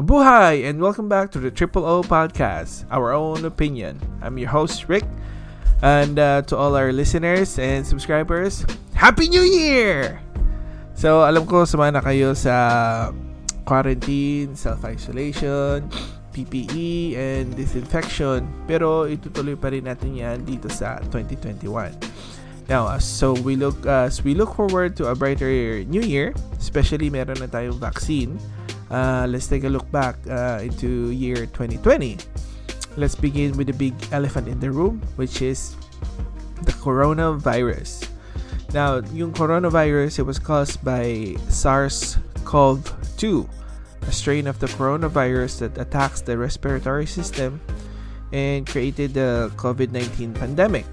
Mabuhay and welcome back to the Triple O Podcast, our own opinion. I'm your host, Rick. And uh, to all our listeners and subscribers, Happy New Year! So, alam ko sumama na kayo sa quarantine, self-isolation, PPE, and disinfection. Pero itutuloy pa rin natin yan dito sa 2021. Now, uh, so we look uh, as we look forward to a brighter new year, especially meron na tayong vaccine. Uh, let's take a look back uh, into year 2020. Let's begin with the big elephant in the room, which is the coronavirus. Now, yung coronavirus, it was caused by SARS-CoV-2, a strain of the coronavirus that attacks the respiratory system and created the COVID-19 pandemic.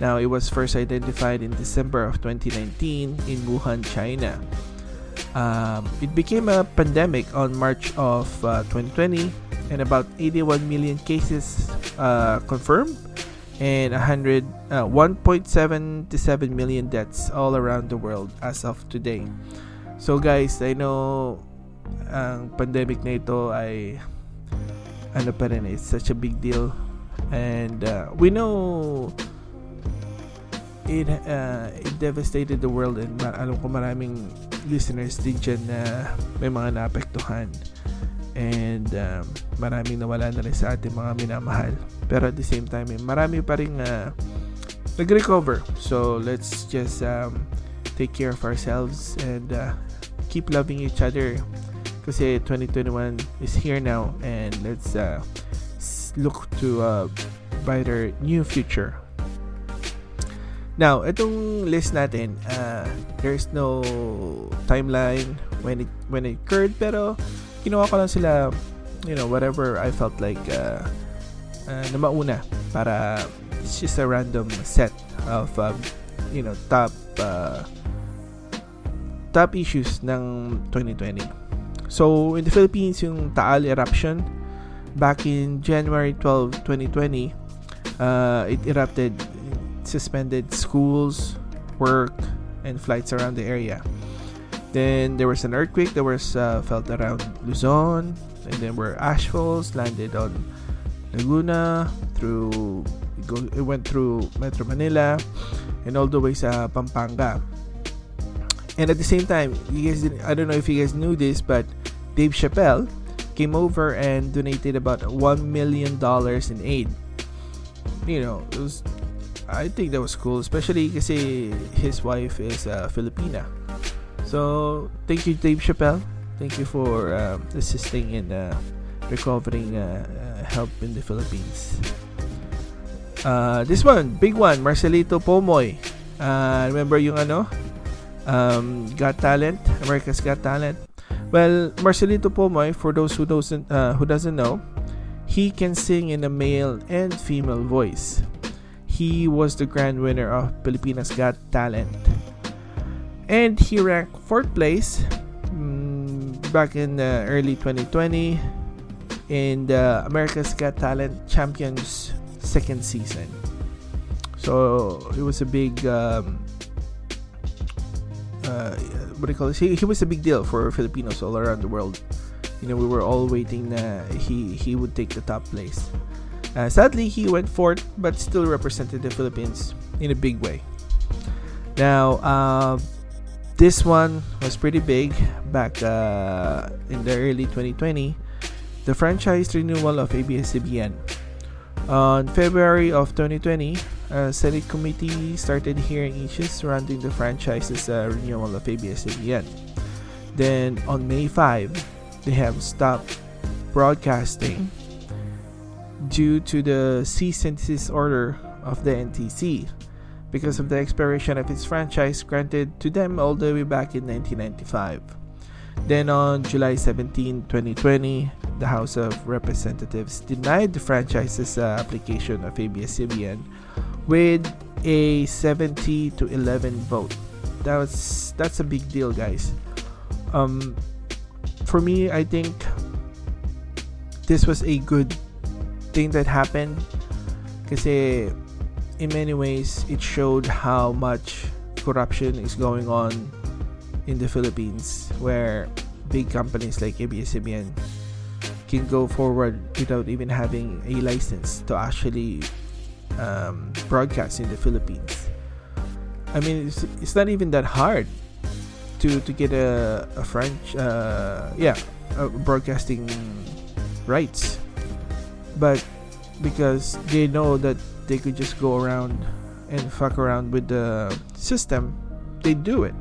Now, it was first identified in December of 2019 in Wuhan, China. Um, it became a pandemic on March of uh, 2020, and about 81 million cases uh, confirmed, and 100, uh, 1.77 million deaths all around the world as of today. So, guys, I know ang pandemic na ito ay ano pa rin, it's such a big deal, and uh, we know it uh, it devastated the world and alam ko maraming listeners din dyan na may mga naapektuhan. And um, maraming nawala na rin sa ating mga minamahal. Pero at the same time eh, marami pa rin uh, nag-recover. So let's just um, take care of ourselves and uh, keep loving each other. Kasi 2021 is here now and let's uh, look to a brighter new future Now, itong list natin, uh, there's no timeline when it when it occurred pero ginawa ko lang sila you know whatever I felt like uh, uh, na mauna para it's just a random set of um, you know top uh, top issues ng 2020. So in the Philippines yung Taal eruption back in January 12, 2020 uh, it erupted suspended schools, work, and flights around the area. Then there was an earthquake that was uh, felt around Luzon, and then where ashfalls landed on Laguna through it, go, it went through Metro Manila and all the way sa Pampanga. And at the same time, you guys I don't know if you guys knew this, but Dave Chappelle came over and donated about one million dollars in aid. You know, it was I think that was cool, especially kasi his wife is uh, Filipina. So, thank you, Dave Chappelle. Thank you for um, assisting in uh, recovering uh, uh, help in the Philippines. Uh, this one, big one, Marcelito Pomoy. Uh, remember yung ano? Um, Got Talent, America's Got Talent. Well, Marcelito Pomoy, for those who doesn't who doesn't know, he can sing in a male and female voice he was the grand winner of Pilipinas Got Talent. And he ranked 4th place um, back in uh, early 2020 in the America's Got Talent Champions second season. So it was a big um, uh, what do you call this? He, he was a big deal for Filipinos all around the world. You know, we were all waiting that he he would take the top place. Uh, sadly, he went fourth, but still represented the Philippines in a big way. Now, uh, this one was pretty big back uh, in the early 2020. The franchise renewal of ABS-CBN. On February of 2020, a Senate committee started hearing issues surrounding the franchise's uh, renewal of ABS-CBN. Then, on May 5, they have stopped broadcasting due to the cease and desist order of the NTC because of the expiration of its franchise granted to them all the way back in 1995. Then on July 17, 2020, the House of Representatives denied the franchise's uh, application of ABS-CBN with a 70 to 11 vote. That was that's a big deal, guys. Um, for me, I think this was a good thing that happened kasi in many ways it showed how much corruption is going on in the Philippines where big companies like ABS-CBN can go forward without even having a license to actually um, broadcast in the Philippines. I mean, it's, it's not even that hard to to get a, a French, uh, yeah, broadcasting rights, but because they know that they could just go around and fuck around with the system, they do it.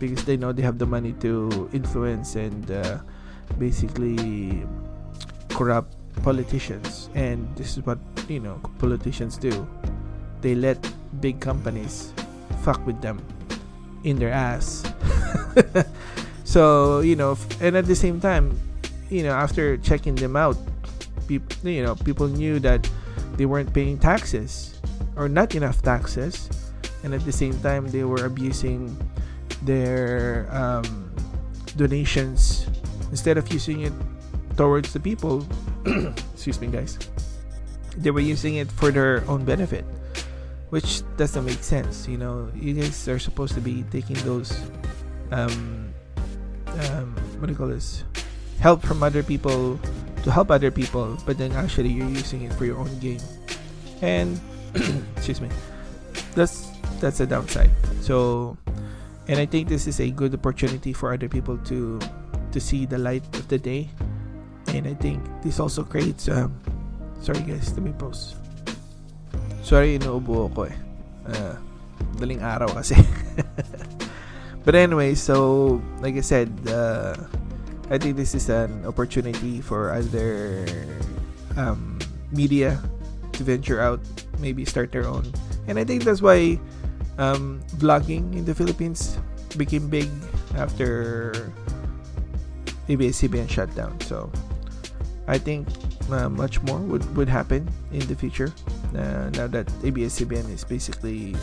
Because they know they have the money to influence and uh, basically corrupt politicians. And this is what you know politicians do. They let big companies fuck with them in their ass. So you know and at the same time you know after checking them out people you know people knew that they weren't paying taxes or not enough taxes. And at the same time they were abusing their um, donations instead of using it towards the people. Excuse me guys. They were using it for their own benefit which doesn't make sense you know. You guys are supposed to be taking those um, um, what do you call this? Help from other people to help other people but then actually you're using it for your own gain. And excuse me. That's that's a downside. So and i think this is a good opportunity for other people to to see the light of the day. And I think this also creates um, sorry guys let me pause. Sorry inuubo ako eh. Uh, daling araw kasi. But anyway so like I said uh, I think this is an opportunity for other um, media to venture out maybe start their own. And I think that's why um, vlogging in the Philippines became big after ABS-CBN shut down. So I think uh, much more would, would happen in the future uh, now that ABS-CBN is basically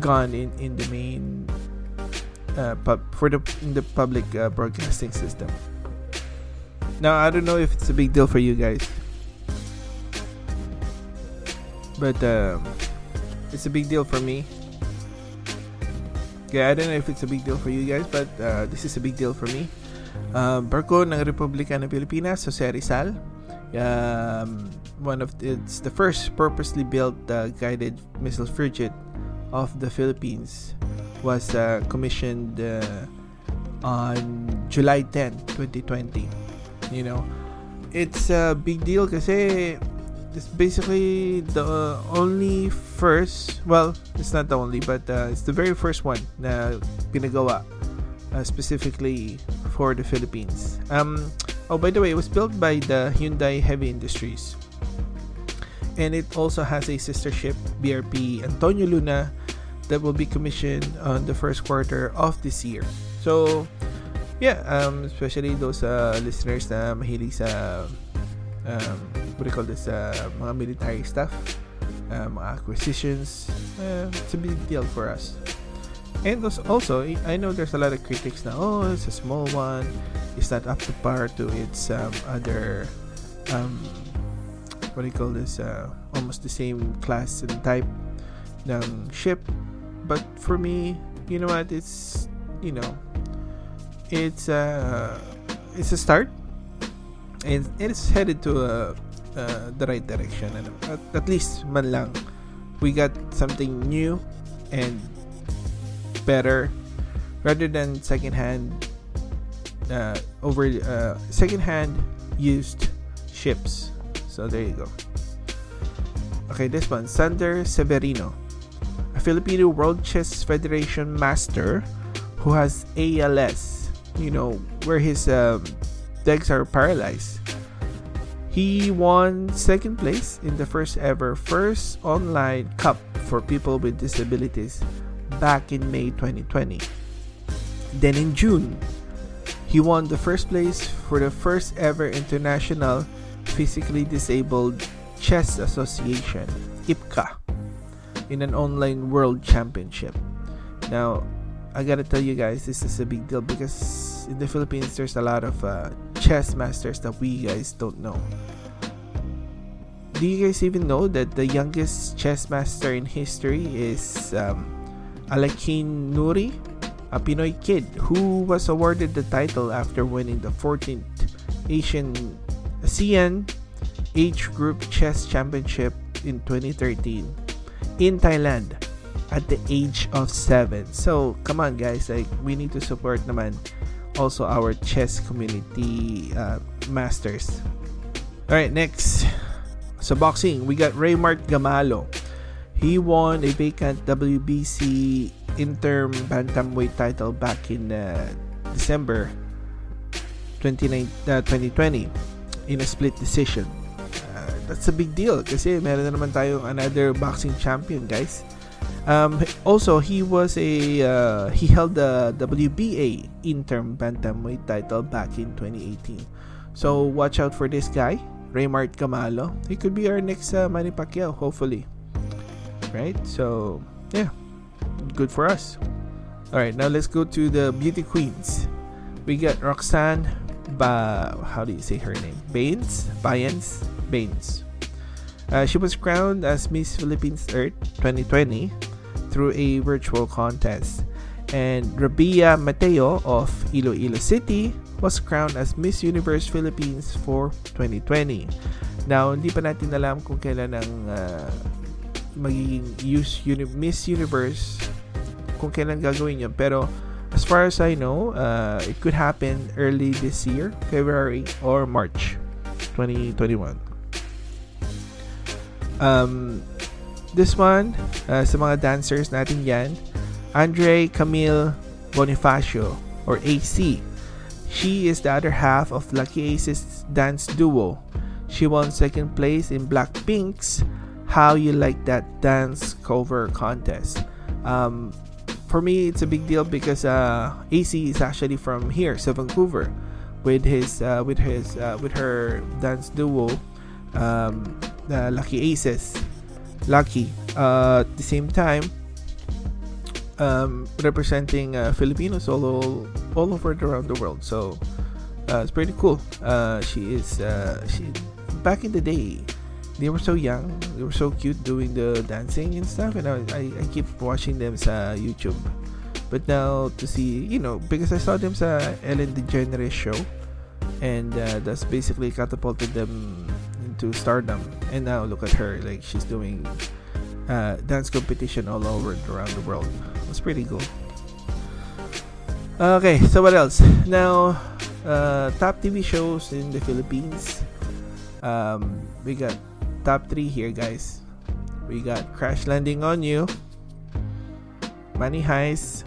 gone in, in the main pub, for the in the public uh, broadcasting system. Now I don't know if it's a big deal for you guys, but um, it's a big deal for me. Yeah, I don't know if it's a big deal for you guys, but uh, this is a big deal for me. uh, barko ng Republika ng Pilipinas, Jose Rizal. Um, one of the, it's the first purposely built uh, guided missile frigate of the Philippines was uh, commissioned uh, on July 10, 2020. You know, it's a big deal kasi it's basically the only first, well, it's not the only, but uh, it's the very first one na pinagawa uh, specifically for the Philippines. Um, oh, by the way, it was built by the Hyundai Heavy Industries. And it also has a sister ship, BRP Antonio Luna, that will be commissioned on the first quarter of this year. So, yeah, um, especially those uh, listeners na mahilig sa um, what do you call this, uh, mga military stuff, uh, acquisitions, uh, it's a big deal for us. And also, I know there's a lot of critics now. Oh, it's a small one. It's not up to par to its um, other, um, what do you call this? Uh, almost the same class and type ng ship. But for me, you know what? It's you know, it's uh, it's a start, and it's headed to a, uh, the right direction. And at, at least man lang, we got something new and better rather than secondhand uh, over uh, secondhand used ships. So there you go. Okay, this one, Sander Severino, a Filipino World Chess Federation master who has ALS. You know where his um, legs are paralyzed. He won second place in the first ever first online cup for people with disabilities back in May 2020. Then in June, he won the first place for the first ever International Physically Disabled Chess Association, IPCA, in an online world championship. Now, I gotta tell you guys, this is a big deal because in the Philippines, there's a lot of uh, chess masters that we guys don't know. Do you guys even know that the youngest chess master in history is um, Alekhine Nouri, a Pinoy kid who was awarded the title after winning the 14th Asian ASEAN Age Group Chess Championship in 2013 in Thailand at the age of 7. So, come on guys, like we need to support naman also our chess community uh, masters. All right, next. So boxing, we got Reymart Gaballo. He won a vacant WBC interim bantamweight title back in uh, December 29, uh, 2020 in a split decision. That's a big deal kasi meron na naman tayong another boxing champion, guys. Um, also, he was a uh, he held the WBA interim bantamweight title back in 2018. So watch out for this guy, Reymart Gaballo. He could be our next uh, Manny Pacquiao, hopefully. Right? So yeah, good for us. All right, now let's go to the beauty queens. We got Roxanne ba how do you say her name? Baines? Baines? Baines. Uh, she was crowned as Miss Philippines Earth 2020 through a virtual contest. And Rabia Mateo of Iloilo City was crowned as Miss Universe Philippines for 2020. Now, hindi pa natin alam kung kailan ang uh, magiging use uni- Miss Universe kung kailan gagawin yun. Pero as far as I know, uh, it could happen early this year, February or March 2021. Um, this one, uh, sa mga dancers natin yan, Andree Camille Bonifacio or AC. She is the other half of Lucky Aces dance duo. She won second place in Blackpink's How You Like That Dance cover contest. Um, for me, it's a big deal because uh, AC is actually from here, so Vancouver, with his uh, with his uh, with her dance duo, um, the Lucky Aces. Lucky. Uh, at the same time, um, representing uh, Filipinos all, all all over around the world. So uh, it's pretty cool. Uh, she is uh, she back in the day. They were so young. They were so cute doing the dancing and stuff. And I, I, I keep watching them sa YouTube. But now to see, you know, because I saw them sa Ellen DeGeneres show. And uh, that's basically catapulted them into stardom. And now look at her. Like she's doing uh, dance competition all over around the world. It's pretty cool. Okay, so what else? Now, uh, top TV shows in the Philippines. Um, we got top three here, guys. We got Crash Landing on You, Money Heist,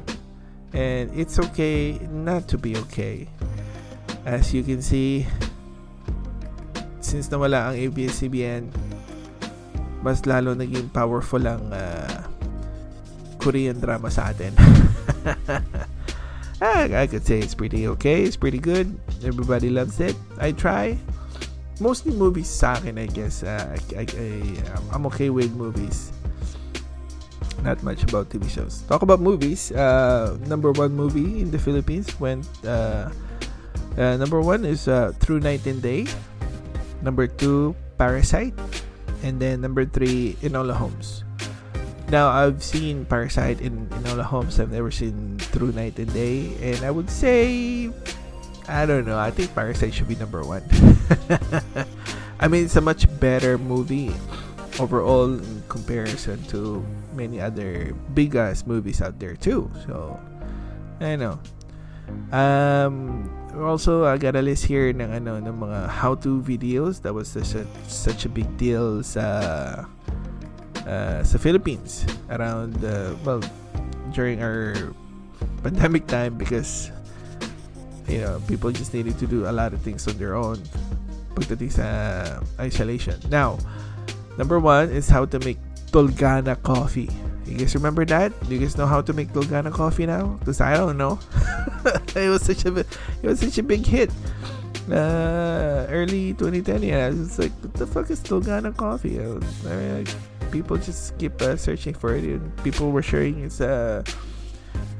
and It's Okay Not to Be Okay. As you can see, since nawala ang ABS-CBN, mas lalo naging powerful ang uh, Korean drama sa atin. I, I could say it's pretty okay. It's pretty good. Everybody loves it. I try. Mostly movies sa akin, I guess. Uh, I, I, I, I'm okay with movies. Not much about TV shows. Talk about movies. Uh, number one movie in the Philippines went. Uh, uh, number one is uh, Through Night and Day. Number two, Parasite. And then number three, Enola Holmes. Now, I've seen Parasite in Enola Holmes. I've never seen Through Night and Day. And I would say, I don't know. I think Parasite should be number one. I mean, it's a much better movie overall in comparison to many other big ass movies out there too. So, I know. Um, also, I got a list here ng ano ng mga how-to videos. That was such a, such a big deal sa uh, sa Philippines around uh, well during our pandemic time because you know people just needed to do a lot of things on their own pagdating sa isolation. Now number one is how to make Dalgona coffee you guys remember that? Do you guys know how to make Dalgona coffee now? Because I don't know. It was such a it was such a big hit uh, early 2010 yeah. It's like what the fuck is Dalgona coffee? I, was, I mean, like, people just keep uh, searching for it and people were sharing its uh,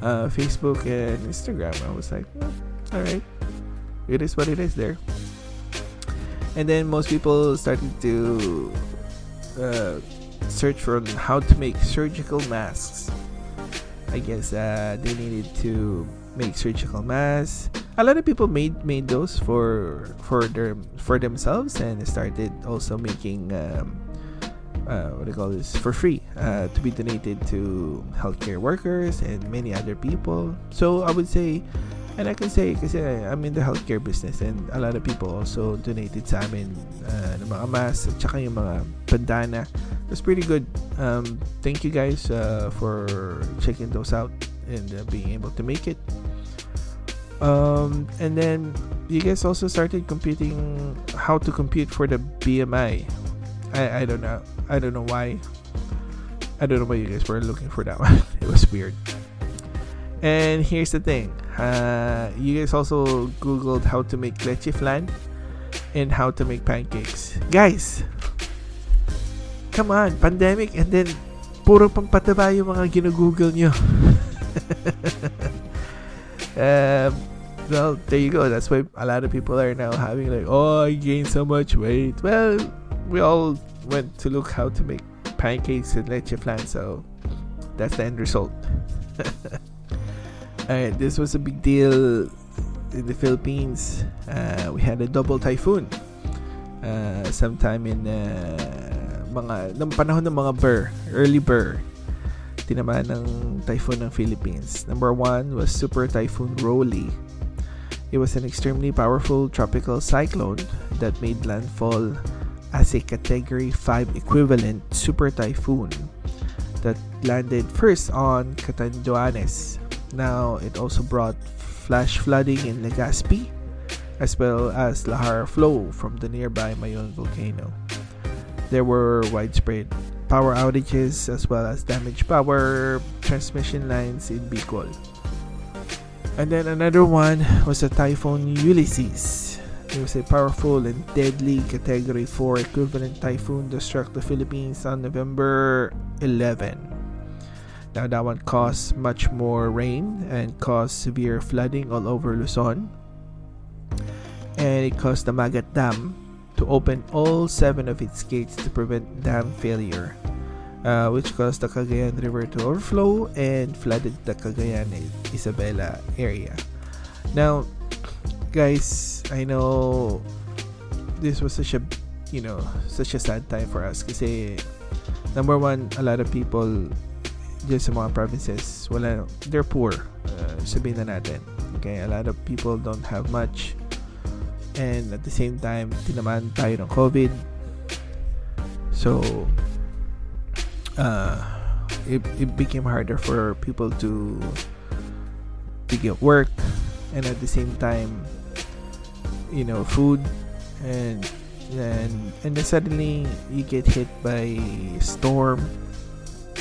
uh, Facebook and Instagram. I was like all right it is what it is there. And then most people started to uh, search for how to make surgical masks i guess uh, they needed to make surgical masks a lot of people made made those for for their for themselves and started also making um, uh, what do you call this for free uh, to be donated to healthcare workers and many other people. So I would say, and I can say because I'm in the healthcare business and a lot of people also donated sa amin uh, ng mga masks at saka yung mga bandana. Was pretty good. Um, thank you guys uh, for checking those out and uh, being able to make it. Um, and then you guys also started computing how to compute for the BMI. I, I don't know. I don't know why. I don't know why you guys were looking for that one. it was weird. And here's the thing. Uh, you guys also googled how to make leche flan and how to make pancakes. Guys, come on, pandemic and then puro pampataba yung mga ginugoogle nyo. um, well, there you go. That's why a lot of people are now having like, oh, I gained so much weight. Well, we all went to look how to make pancakes and leche flan, so that's the end result. Alright, this was a big deal in the Philippines. Uh, we had a double typhoon uh, sometime in uh, mga ng panahon ng mga Burr, early Burr. Tinamaan ng typhoon ng Philippines. Number one was Super Typhoon Rolly. It was an extremely powerful tropical cyclone that made landfall as a Category 5 equivalent super typhoon that landed first on Catanduanes. Now, it also brought flash flooding in Legazpi as well as lahar flow from the nearby Mayon volcano. There were widespread power outages as well as damaged power transmission lines in Bicol. And then another one was a typhoon Ulysses. It was a powerful and deadly Category 4 equivalent typhoon that struck the Philippines on November 11. Now, that one caused much more rain and caused severe flooding all over Luzon. And it caused the Magat Dam to open all seven of its gates to prevent dam failure uh, which caused the Cagayan River to overflow and flooded the Cagayan Isabela area. Now, guys, I know this was such a you know such a sad time for us because number one, a lot of people just sa mga provinces, wala, they're poor. Uh, sabihin na natin. Okay, a lot of people don't have much. And at the same time, tinaman tayo ng COVID. So, uh, it, it became harder for people to to get work and at the same time you know food and and and then suddenly you get hit by storm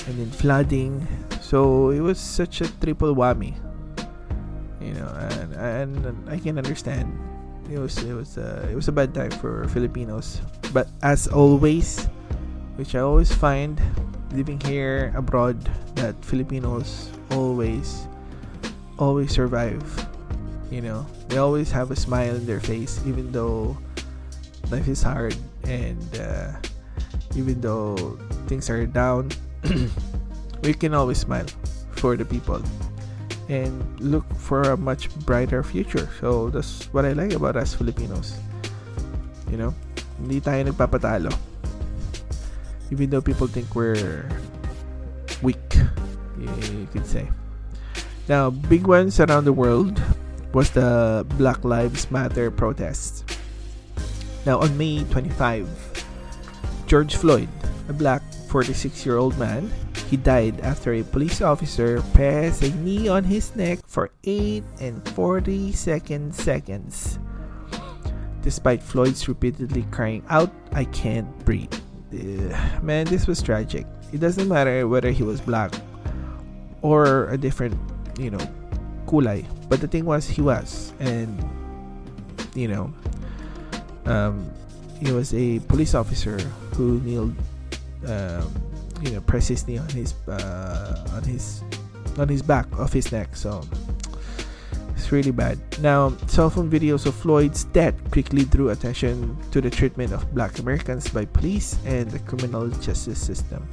and then flooding. So it was such a triple whammy you know and and I can understand. It was it was uh, it was a bad time for Filipinos. But as always which I always find living here abroad that Filipinos always always survive. You know, they always have a smile in their face even though life is hard and uh, even though things are down, we can always smile for the people and look for a much brighter future. So that's what I like about us Filipinos. You know, hindi tayo nagpapatalo even though people think we're weak, you could say. Now, big ones around the world was the Black Lives Matter protests. Now, on May 25, George Floyd, a black 46 year old man, he died after a police officer pressed a knee on his neck for 8 and 40 second seconds. Despite Floyd's repeatedly crying out, I can't breathe uh, man, this was tragic. It doesn't matter whether he was black or a different, you know, kulay. But the thing was, he was, and you know, um, he was a police officer who kneeled, um, you know, knee on his uh, on his on his back of his neck. So it's really bad. Now, cell phone videos of Floyd's death quickly drew attention to the treatment of black Americans by police and the criminal justice system.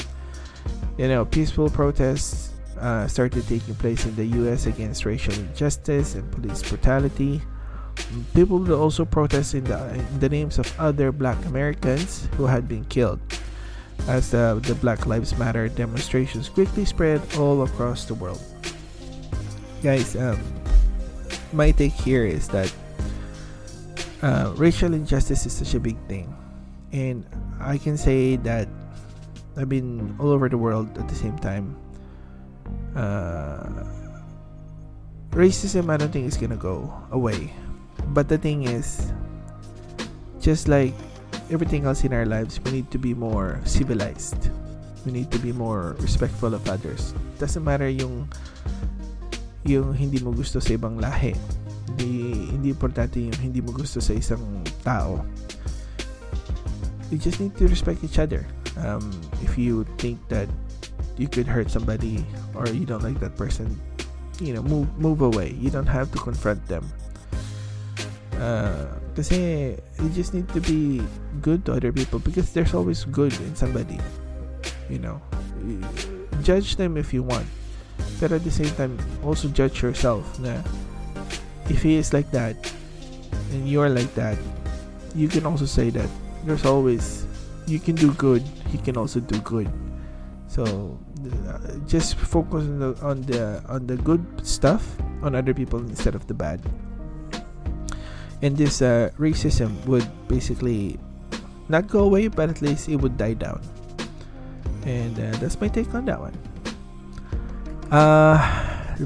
You know, peaceful protests uh, started taking place in the US against racial injustice and police brutality. People would also protest in the, in the names of other black Americans who had been killed. As the, the Black Lives Matter demonstrations quickly spread all across the world. Guys, um, my take here is that uh, racial injustice is such a big thing. And I can say that I've been all over the world at the same time. Uh, racism, I don't think is gonna go away. But the thing is, just like everything else in our lives, we need to be more civilized. We need to be more respectful of others. Doesn't matter yung yung hindi mo gusto sa ibang lahi. Hindi, hindi importante yung hindi mo gusto sa isang tao. You just need to respect each other. Um, if you think that you could hurt somebody or you don't like that person, you know, move move away. You don't have to confront them. Uh, kasi you just need to be good to other people because there's always good in somebody. You know, judge them if you want But at the same time, also judge yourself na if he is like that and you're like that, you can also say that there's always you can do good, he can also do good. So just focus on the on the on the good stuff on other people instead of the bad. And this uh, racism would basically not go away, but at least it would die down. And uh, that's my take on that one. Uh,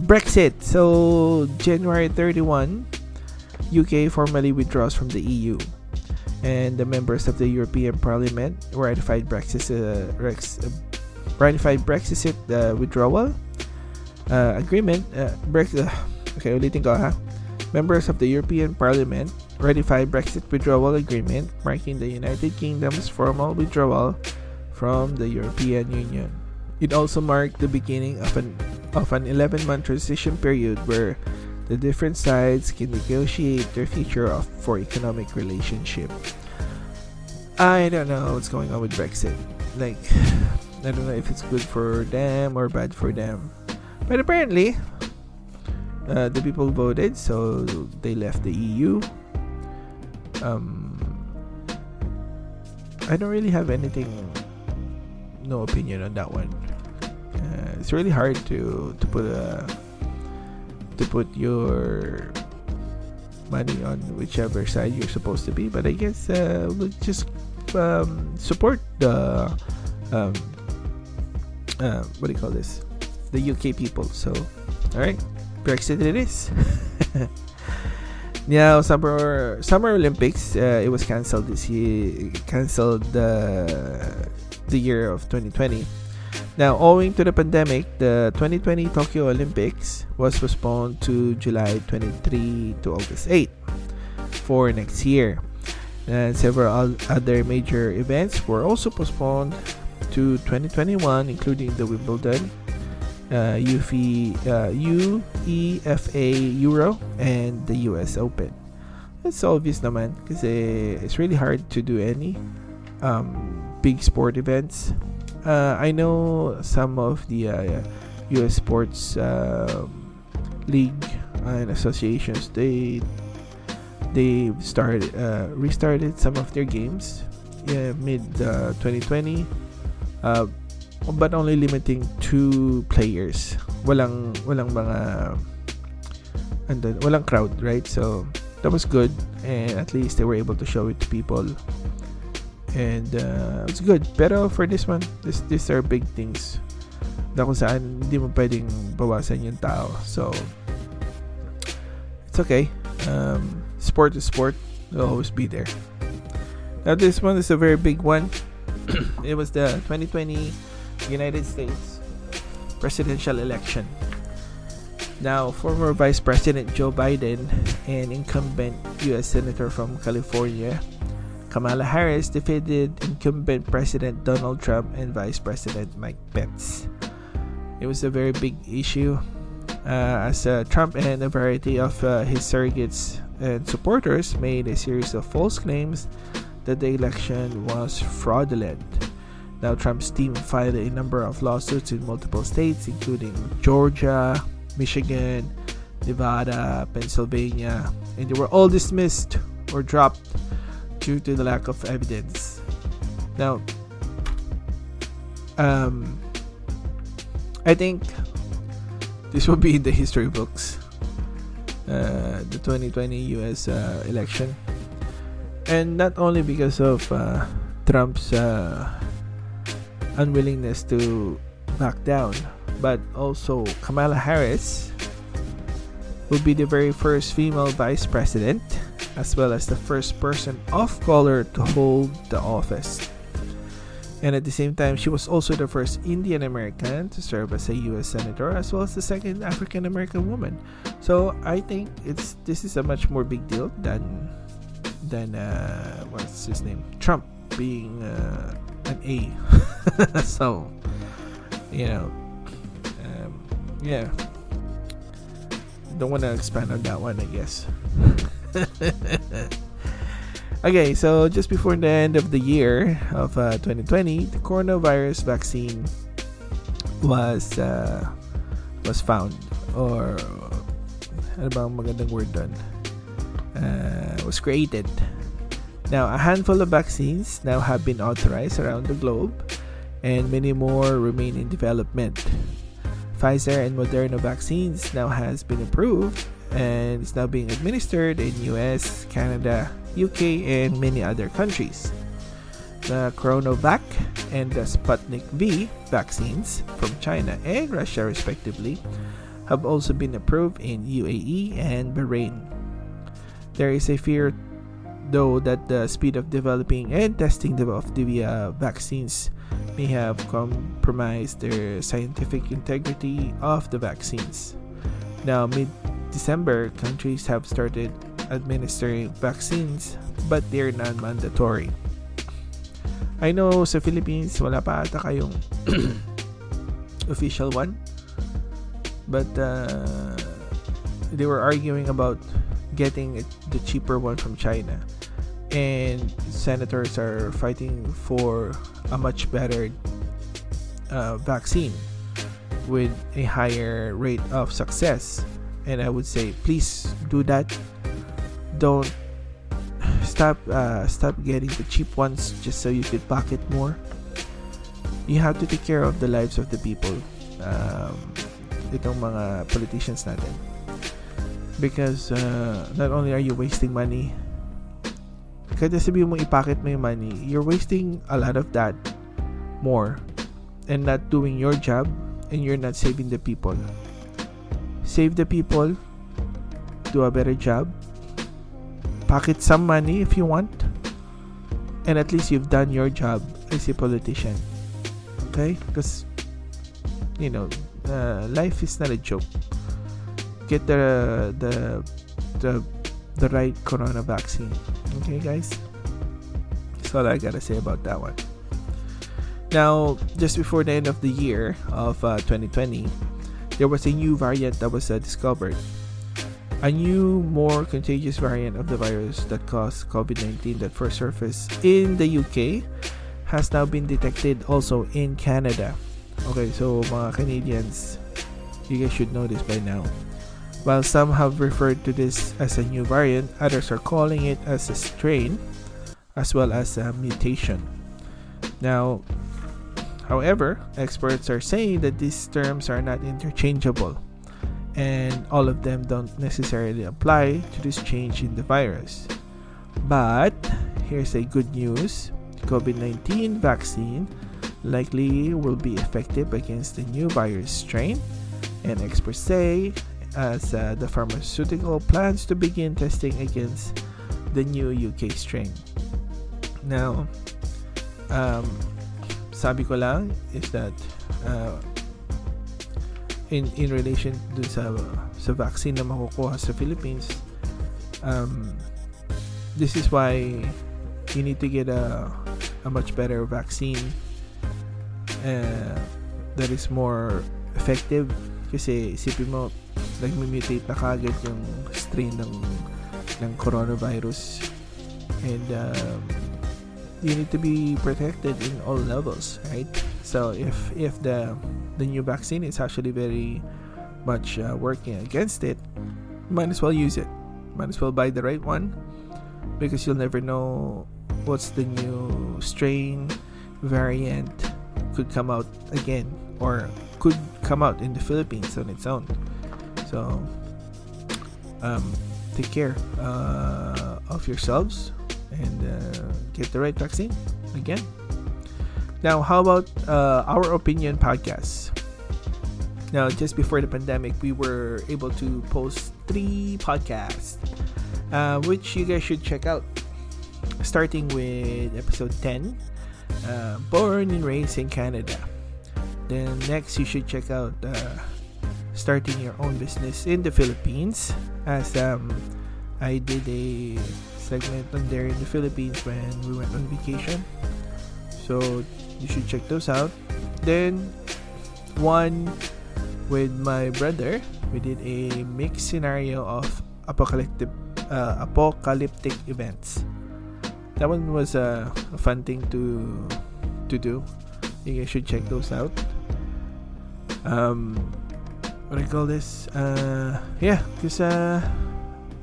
Brexit. So, January 31, UK formally withdraws from the EU. And the members of the European Parliament ratified Brexit, uh, Rex, uh, ratified Brexit uh, withdrawal uh, agreement. Uh, Brexit. Okay, ulitin ko ha. Members of the European Parliament ratified Brexit withdrawal agreement, marking the United Kingdom's formal withdrawal from the European Union. It also marked the beginning of an of an 11-month transition period where the different sides can negotiate their future of, for economic relationship. I don't know what's going on with Brexit. Like, I don't know if it's good for them or bad for them. But apparently, uh, the people voted, so they left the EU. Um, I don't really have anything, no opinion on that one it's really hard to to put a to put your money on whichever side you're supposed to be. But I guess uh, we'll just um, support the um, uh, what do you call this? The UK people. So, all right, Brexit it is. Now, summer Summer Olympics, uh, it was canceled this year. Canceled the the year of 2020 now, owing to the pandemic, the 2020 Tokyo Olympics was postponed to July 23 to August 8 for next year. And several other major events were also postponed to 2021, including the Wimbledon, uh, uh, UEFA Euro, and the US Open. It's obvious no naman kasi it's really hard to do any um, big sport events uh, I know some of the uh, U.S. sports uh, league and associations they they started uh, restarted some of their games yeah, mid 2020 uh, uh, but only limiting two players. Walang walang mga and then walang crowd right? So that was good. And at least they were able to show it to people. And uh, it's good. Pero for this one this these are big things na kung saan hindi mo pwedeng bawasan yung tao. So it's okay. Um, sport is sport. Will always be there. Now this one is a very big one. It was the 2020 United States presidential election now former Vice President Joe Biden and incumbent US Senator from California Kamala Harris defeated incumbent President Donald Trump and Vice President Mike Pence. It was a very big issue uh, as uh, Trump and a variety of uh, his surrogates and supporters made a series of false claims that the election was fraudulent. Now, Trump's team filed a number of lawsuits in multiple states, including Georgia, Michigan, Nevada, Pennsylvania, and they were all dismissed or dropped due to the lack of evidence. Now, um, I think this will be in the history books. Uh, the 2020 US uh, election. And not only because of uh, Trump's uh, unwillingness to back down, but also Kamala Harris will be the very first female vice president, as well as the first person of color to hold the office. And at the same time, she was also the first Indian American to serve as a U.S. senator, as well as the second African American woman. So I think it's this is a much more big deal than than uh, what's his name, Trump being uh, an A. so you know, um, yeah. Don't want to expand on that one, I guess. Okay, so just before the end of the year of uh, 2020, the coronavirus vaccine was uh, was found or ano bang magandang word doon? Uh, was created. Now, a handful of vaccines now have been authorized around the globe and many more remain in development. Pfizer and Moderna vaccines now has been approved and is now being administered in US, Canada, UK, and many other countries. The CoronaVac and the Sputnik V vaccines from China and Russia, respectively, have also been approved in UAE and Bahrain. There is a fear, though, that the speed of developing and testing of the uh, vaccines may have compromised the scientific integrity of the vaccines. Now, mid December, countries have started administering vaccines but they're non-mandatory. I know sa Philippines wala pa ata kayong official one but uh, they were arguing about getting the cheaper one from China and senators are fighting for a much better uh, vaccine with a higher rate of success. And I would say please do that. Don't stop uh, stop getting the cheap ones just so you could pocket more. You have to take care of the lives of the people um, itong mga politicians natin. Because uh, not only are you wasting money kada sabi mo ipacket mo yung money you're wasting a lot of that more and not doing your job and you're not saving the people. Save the people do a better job pocket some money if you want and at least you've done your job as a politician. Okay? Because you know uh, life is not a joke. Get the the the the right corona vaccine okay guys that's all i gotta say about that one now just before the end of the year of uh, 2020 there was a new variant that was uh, discovered a new, more contagious variant of the virus that caused COVID 19 that first surfaced in the UK has now been detected also in Canada. Okay, so mga Canadians, you guys should know this by now. While some have referred to this as a new variant, others are calling it as a strain as well as a mutation. Now, however, experts are saying that these terms are not interchangeable and all of them don't necessarily apply to this change in the virus. But here's a good news COVID 19 vaccine likely will be effective against the new virus strain, and experts say as uh, the pharmaceutical plans to begin testing against the new UK strain. Now, um, sabi ko lang is that uh, in in relation dun sa sa vaccine na makukuha sa Philippines um this is why you need to get a a much better vaccine uh, that is more effective kasi isipin mo nagme-mutate na kagad yung strain ng ng coronavirus and um, you need to be protected in all levels, right? So if if the the new vaccine is actually very much uh, working against it, might as well use it. Might as well buy the right one because you'll never know what's the new strain variant could come out again or could come out in the Philippines on its own. So um, take care uh, of yourselves and uh, get the right vaccine again. Now, how about uh, our opinion podcast? Now, just before the pandemic, we were able to post three podcasts, uh, which you guys should check out. Starting with episode 10, uh, Born and Raised in Canada. Then, next, you should check out uh, Starting Your Own Business in the Philippines, as um, I did a segment on there in the Philippines when we went on vacation. So, you should check those out. Then, one with my brother, we did a mixed scenario of apocalyptic uh, apocalyptic events. That one was a, a fun thing to to do. You guys should check those out. Um, what do I call this? Uh, yeah, because uh,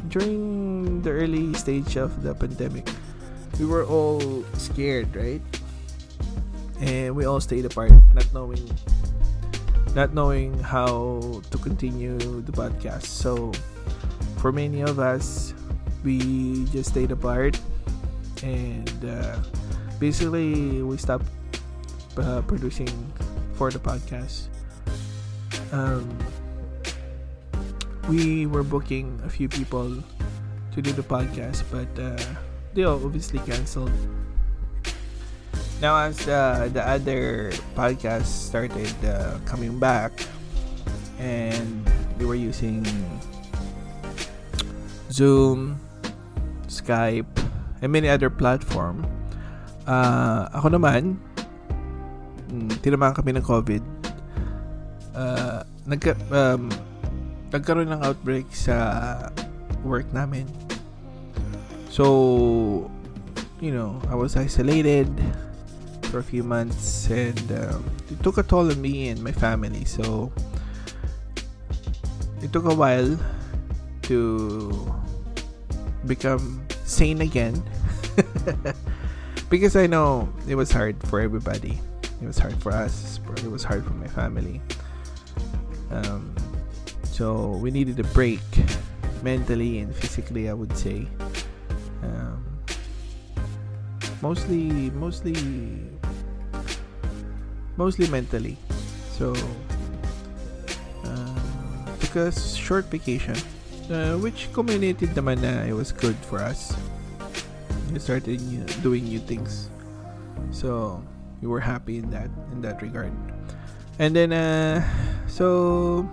during the early stage of the pandemic, we were all scared, right? And we all stayed apart, not knowing not knowing how to continue the podcast. So, for many of us, we just stayed apart and uh, basically we stopped uh, producing for the podcast. Um, we were booking a few people to do the podcast, but uh, they obviously canceled now as uh, the other podcasts started uh, coming back and they were using Zoom, Skype, and many other platform. Uh, ako naman, mm, tinamaan kami ng COVID. Uh, nagka, um, nagkaroon ng outbreak sa work namin. So, you know, I was isolated for a few months and um, it took a toll on me and my family. So it took a while to become sane again. Because I know it was hard for everybody. It was hard for us it was hard for my family. Um, so we needed a break mentally and physically I would say um, mostly mostly mostly mentally. So, uh, took a short vacation, uh, which culminated naman na it was good for us. We started new, doing new things. So, we were happy in that in that regard. And then, uh, so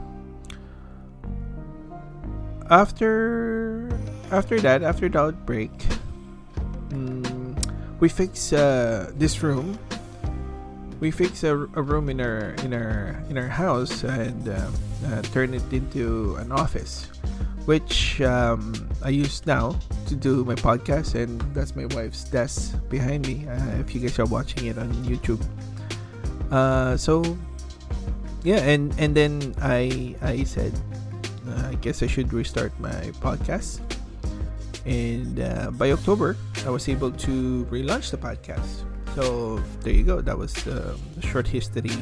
after after that, after the outbreak, um, we fix uh, this room. We fix a, a room in our in our in our house and uh, uh, turn it into an office which um, I use now to do my podcast and that's my wife's desk behind me uh, if you guys are watching it on YouTube. Uh, so yeah and and then I I said I guess I should restart my podcast and uh, by October I was able to relaunch the podcast so there you go. That was the short history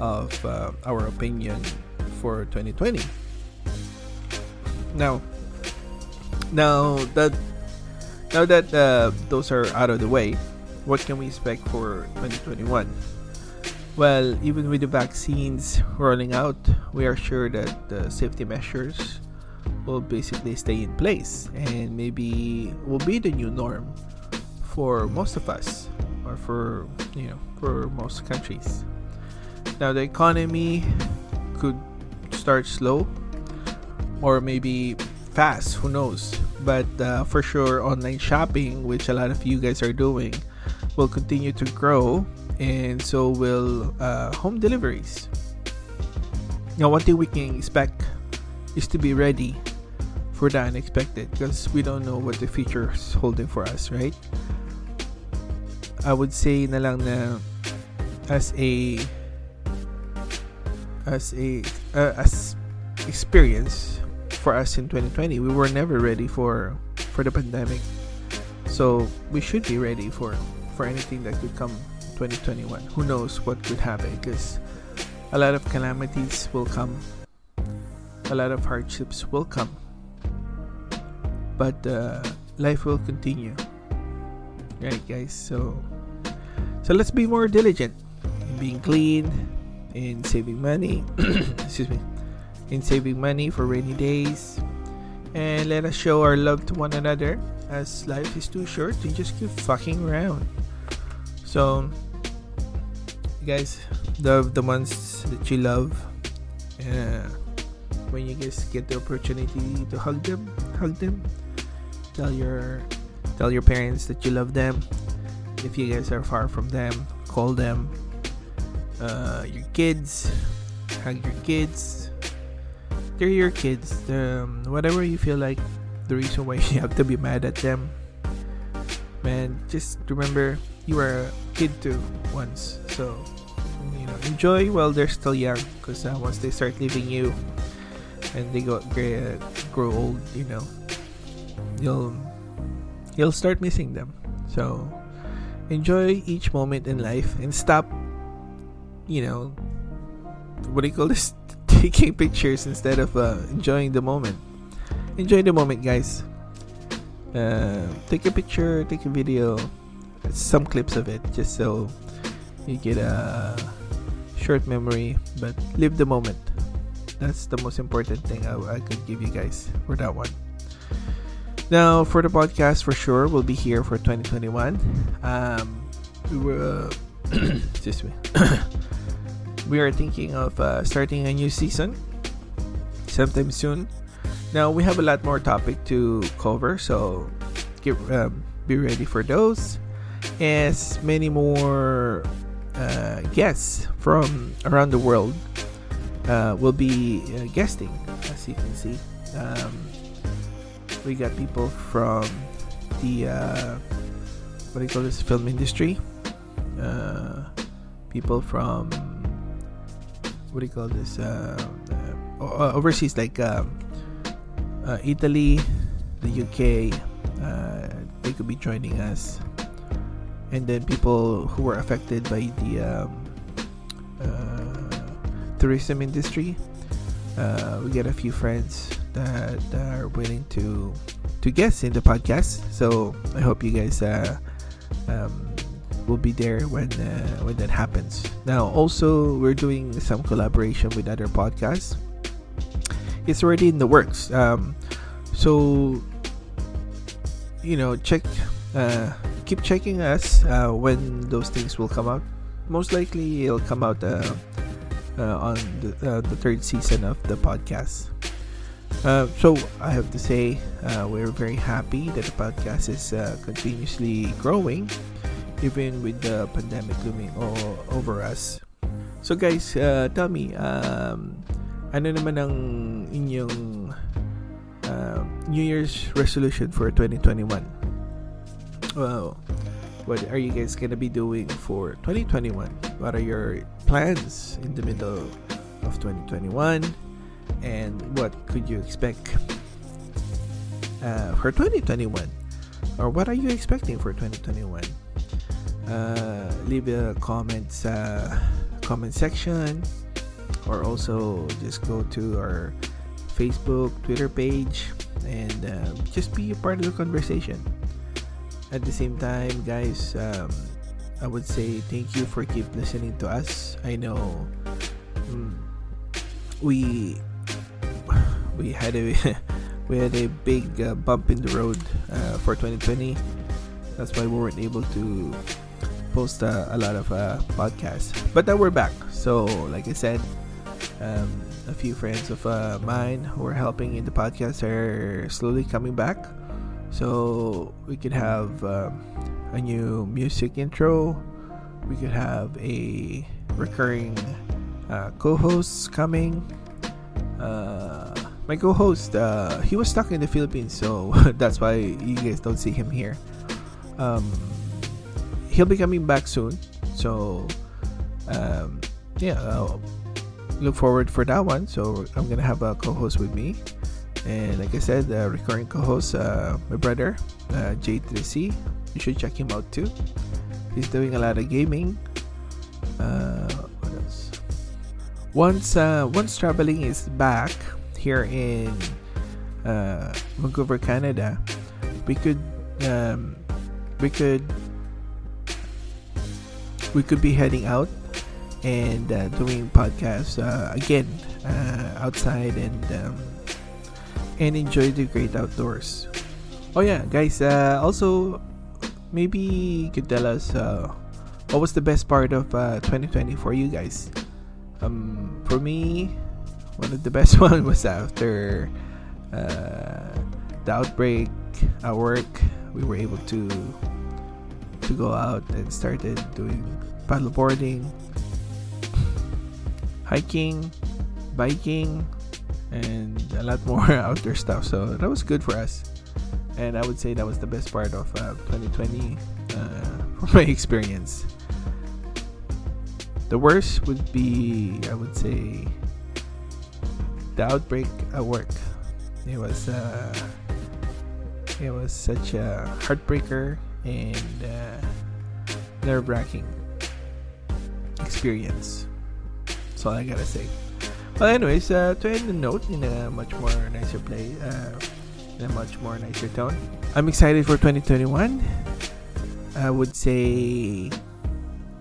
of uh, our opinion for 2020. Now, now that now that uh, those are out of the way, what can we expect for 2021? Well, even with the vaccines rolling out, we are sure that the safety measures will basically stay in place and maybe will be the new norm for most of us or for you know for most countries. Now the economy could start slow or maybe fast, who knows? But uh, for sure, online shopping, which a lot of you guys are doing, will continue to grow, and so will uh, home deliveries. Now, one thing we can expect is to be ready for the unexpected because we don't know what the future is holding for us, right? I would say na lang na as a as a uh, as experience for us in 2020 we were never ready for for the pandemic so we should be ready for for anything that could come 2021 who knows what could happen because a lot of calamities will come. A lot of hardships will come. But uh, life will continue. Right guys? So so let's be more diligent in being clean in saving money excuse me in saving money for rainy days. And let us show our love to one another. As life is too short to just keep fucking around so you guys love the ones that you love when you guys get the opportunity to hug them hug them. Tell your tell your parents that you love them. If you guys are far from them call them. Uh, your kids hug your kids. They're your kids. Um, whatever you feel like the reason why you have to be mad at them. Man just remember you were a kid too once so you know enjoy while they're still young because uh, once they start leaving you and they go uh, grow old you know you'll you'll start missing them. So enjoy each moment in life and stop you know what do you call this? Taking pictures instead of uh, enjoying the moment. Enjoy the moment guys. Uh, take a picture take a video some clips of it just so you get a short memory but live the moment that's the most important thing I, I could give you guys for that one now, for the podcast, for sure, we'll be here for 2021. Um, we were, excuse me, we are thinking of uh, starting a new season sometime soon. Now, we have a lot more topic to cover, so get um, be ready for those. As many more uh, guests from around the world uh, will be uh, guesting, as you can see. Um, we got people from the uh, what do you call this film industry uh, people from what do you call this uh, overseas like um, Italy the UK they could be joining us and then people who were affected by the um, tourism industry we get a few friends that are willing to to guest in the podcast. So I hope you guys uh, um, will be there when uh, when that happens. Now, also we're doing some collaboration with other podcasts. It's already in the works. Um, so you know, check, uh, keep checking us uh, when those things will come out. Most likely, it'll come out uh, uh, on the, uh, the third season of the podcast. Uh, so I have to say, we're very happy that the podcast is continuously growing, even with the pandemic looming o- over us. So guys, tell me, um, ano naman ang inyong New Year's resolution for 2021? Well, what are you guys gonna be doing for 2021? What are your plans in the middle of 2021? and what could you expect uh, for 2021 or what are you expecting for 2021 uh, leave a comments uh, comment section or also just go to our facebook twitter page and uh, just be a part of the conversation at the same time guys um, i would say thank you for keep listening to us i know mm, we we had a we had a big uh, bump in the road uh, for 2020. That's why we weren't able to post uh, a lot of uh, podcasts. But now we're back. So, like I said, um, a few friends of uh, mine who are helping in the podcast are slowly coming back. So we could have um, a new music intro. We could have a recurring uh, co-host coming. Uh, my co-host uh, he was stuck in the philippines so that's why you guys don't see him here um, he'll be coming back soon. So, um, yeah, I'll look forward for that one. So I'm gonna have a co-host with me, and like I said, the recurring co-host, uh, my brother, uh, J3C. You should check him out too. He's doing a lot of gaming. Uh, what else? Once uh, once traveling is back here in uh, Vancouver, Canada, we could um, we could we could be heading out and uh, doing podcasts uh, again uh, outside and um, and enjoy the great outdoors. Oh yeah, guys. Uh, also, maybe you could tell us uh, what was the best part of 2020 uh, for you guys. Um, for me, one of the best one was after the outbreak at work. We were able to to go out and started doing paddleboarding, hiking, biking, and a lot more outdoor stuff. So that was good for us. And I would say that was the best part of uh, 2020 uh, from my experience. The worst would be, I would say, the outbreak at work. It was uh, it was such a heartbreaker and uh, nerve wracking experience. That's all I gotta say. Well, anyways, uh, to end the note in a much more nicer play, uh, in a much more nicer tone, I'm excited for 2021. I would say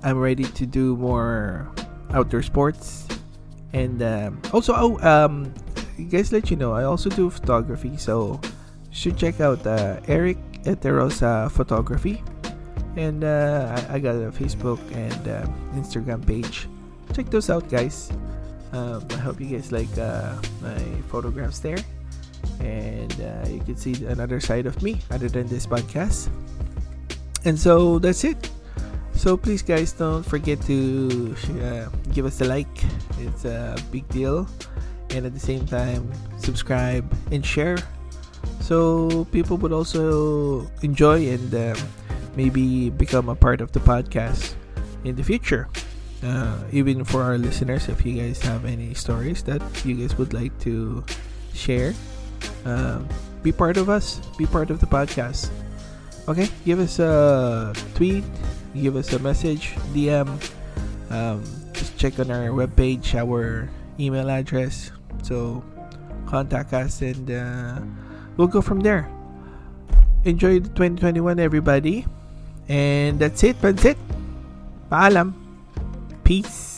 I'm ready to do more outdoor sports, and um, also, oh, um, guys, let you know, I also do photography, so should check out uh, Eric Eterosa Photography and uh, I, I, got a Facebook and uh, Instagram page. Check those out, guys. Um, I hope you guys like uh, my photographs there, and uh, you can see another side of me other than this podcast. And so that's it. So please, guys, don't forget to uh, give us a like. It's a big deal, and at the same time, subscribe and share, so people would also enjoy and um, maybe become a part of the podcast in the future. Uh, even for our listeners, if you guys have any stories that you guys would like to share, uh, be part of us, be part of the podcast. Okay, give us a tweet, give us a message, DM. Um, just check on our webpage, our email address. So contact us and uh, we'll go from there. Enjoy the 2021, everybody. And that's it. That's it. Paalam. Peace.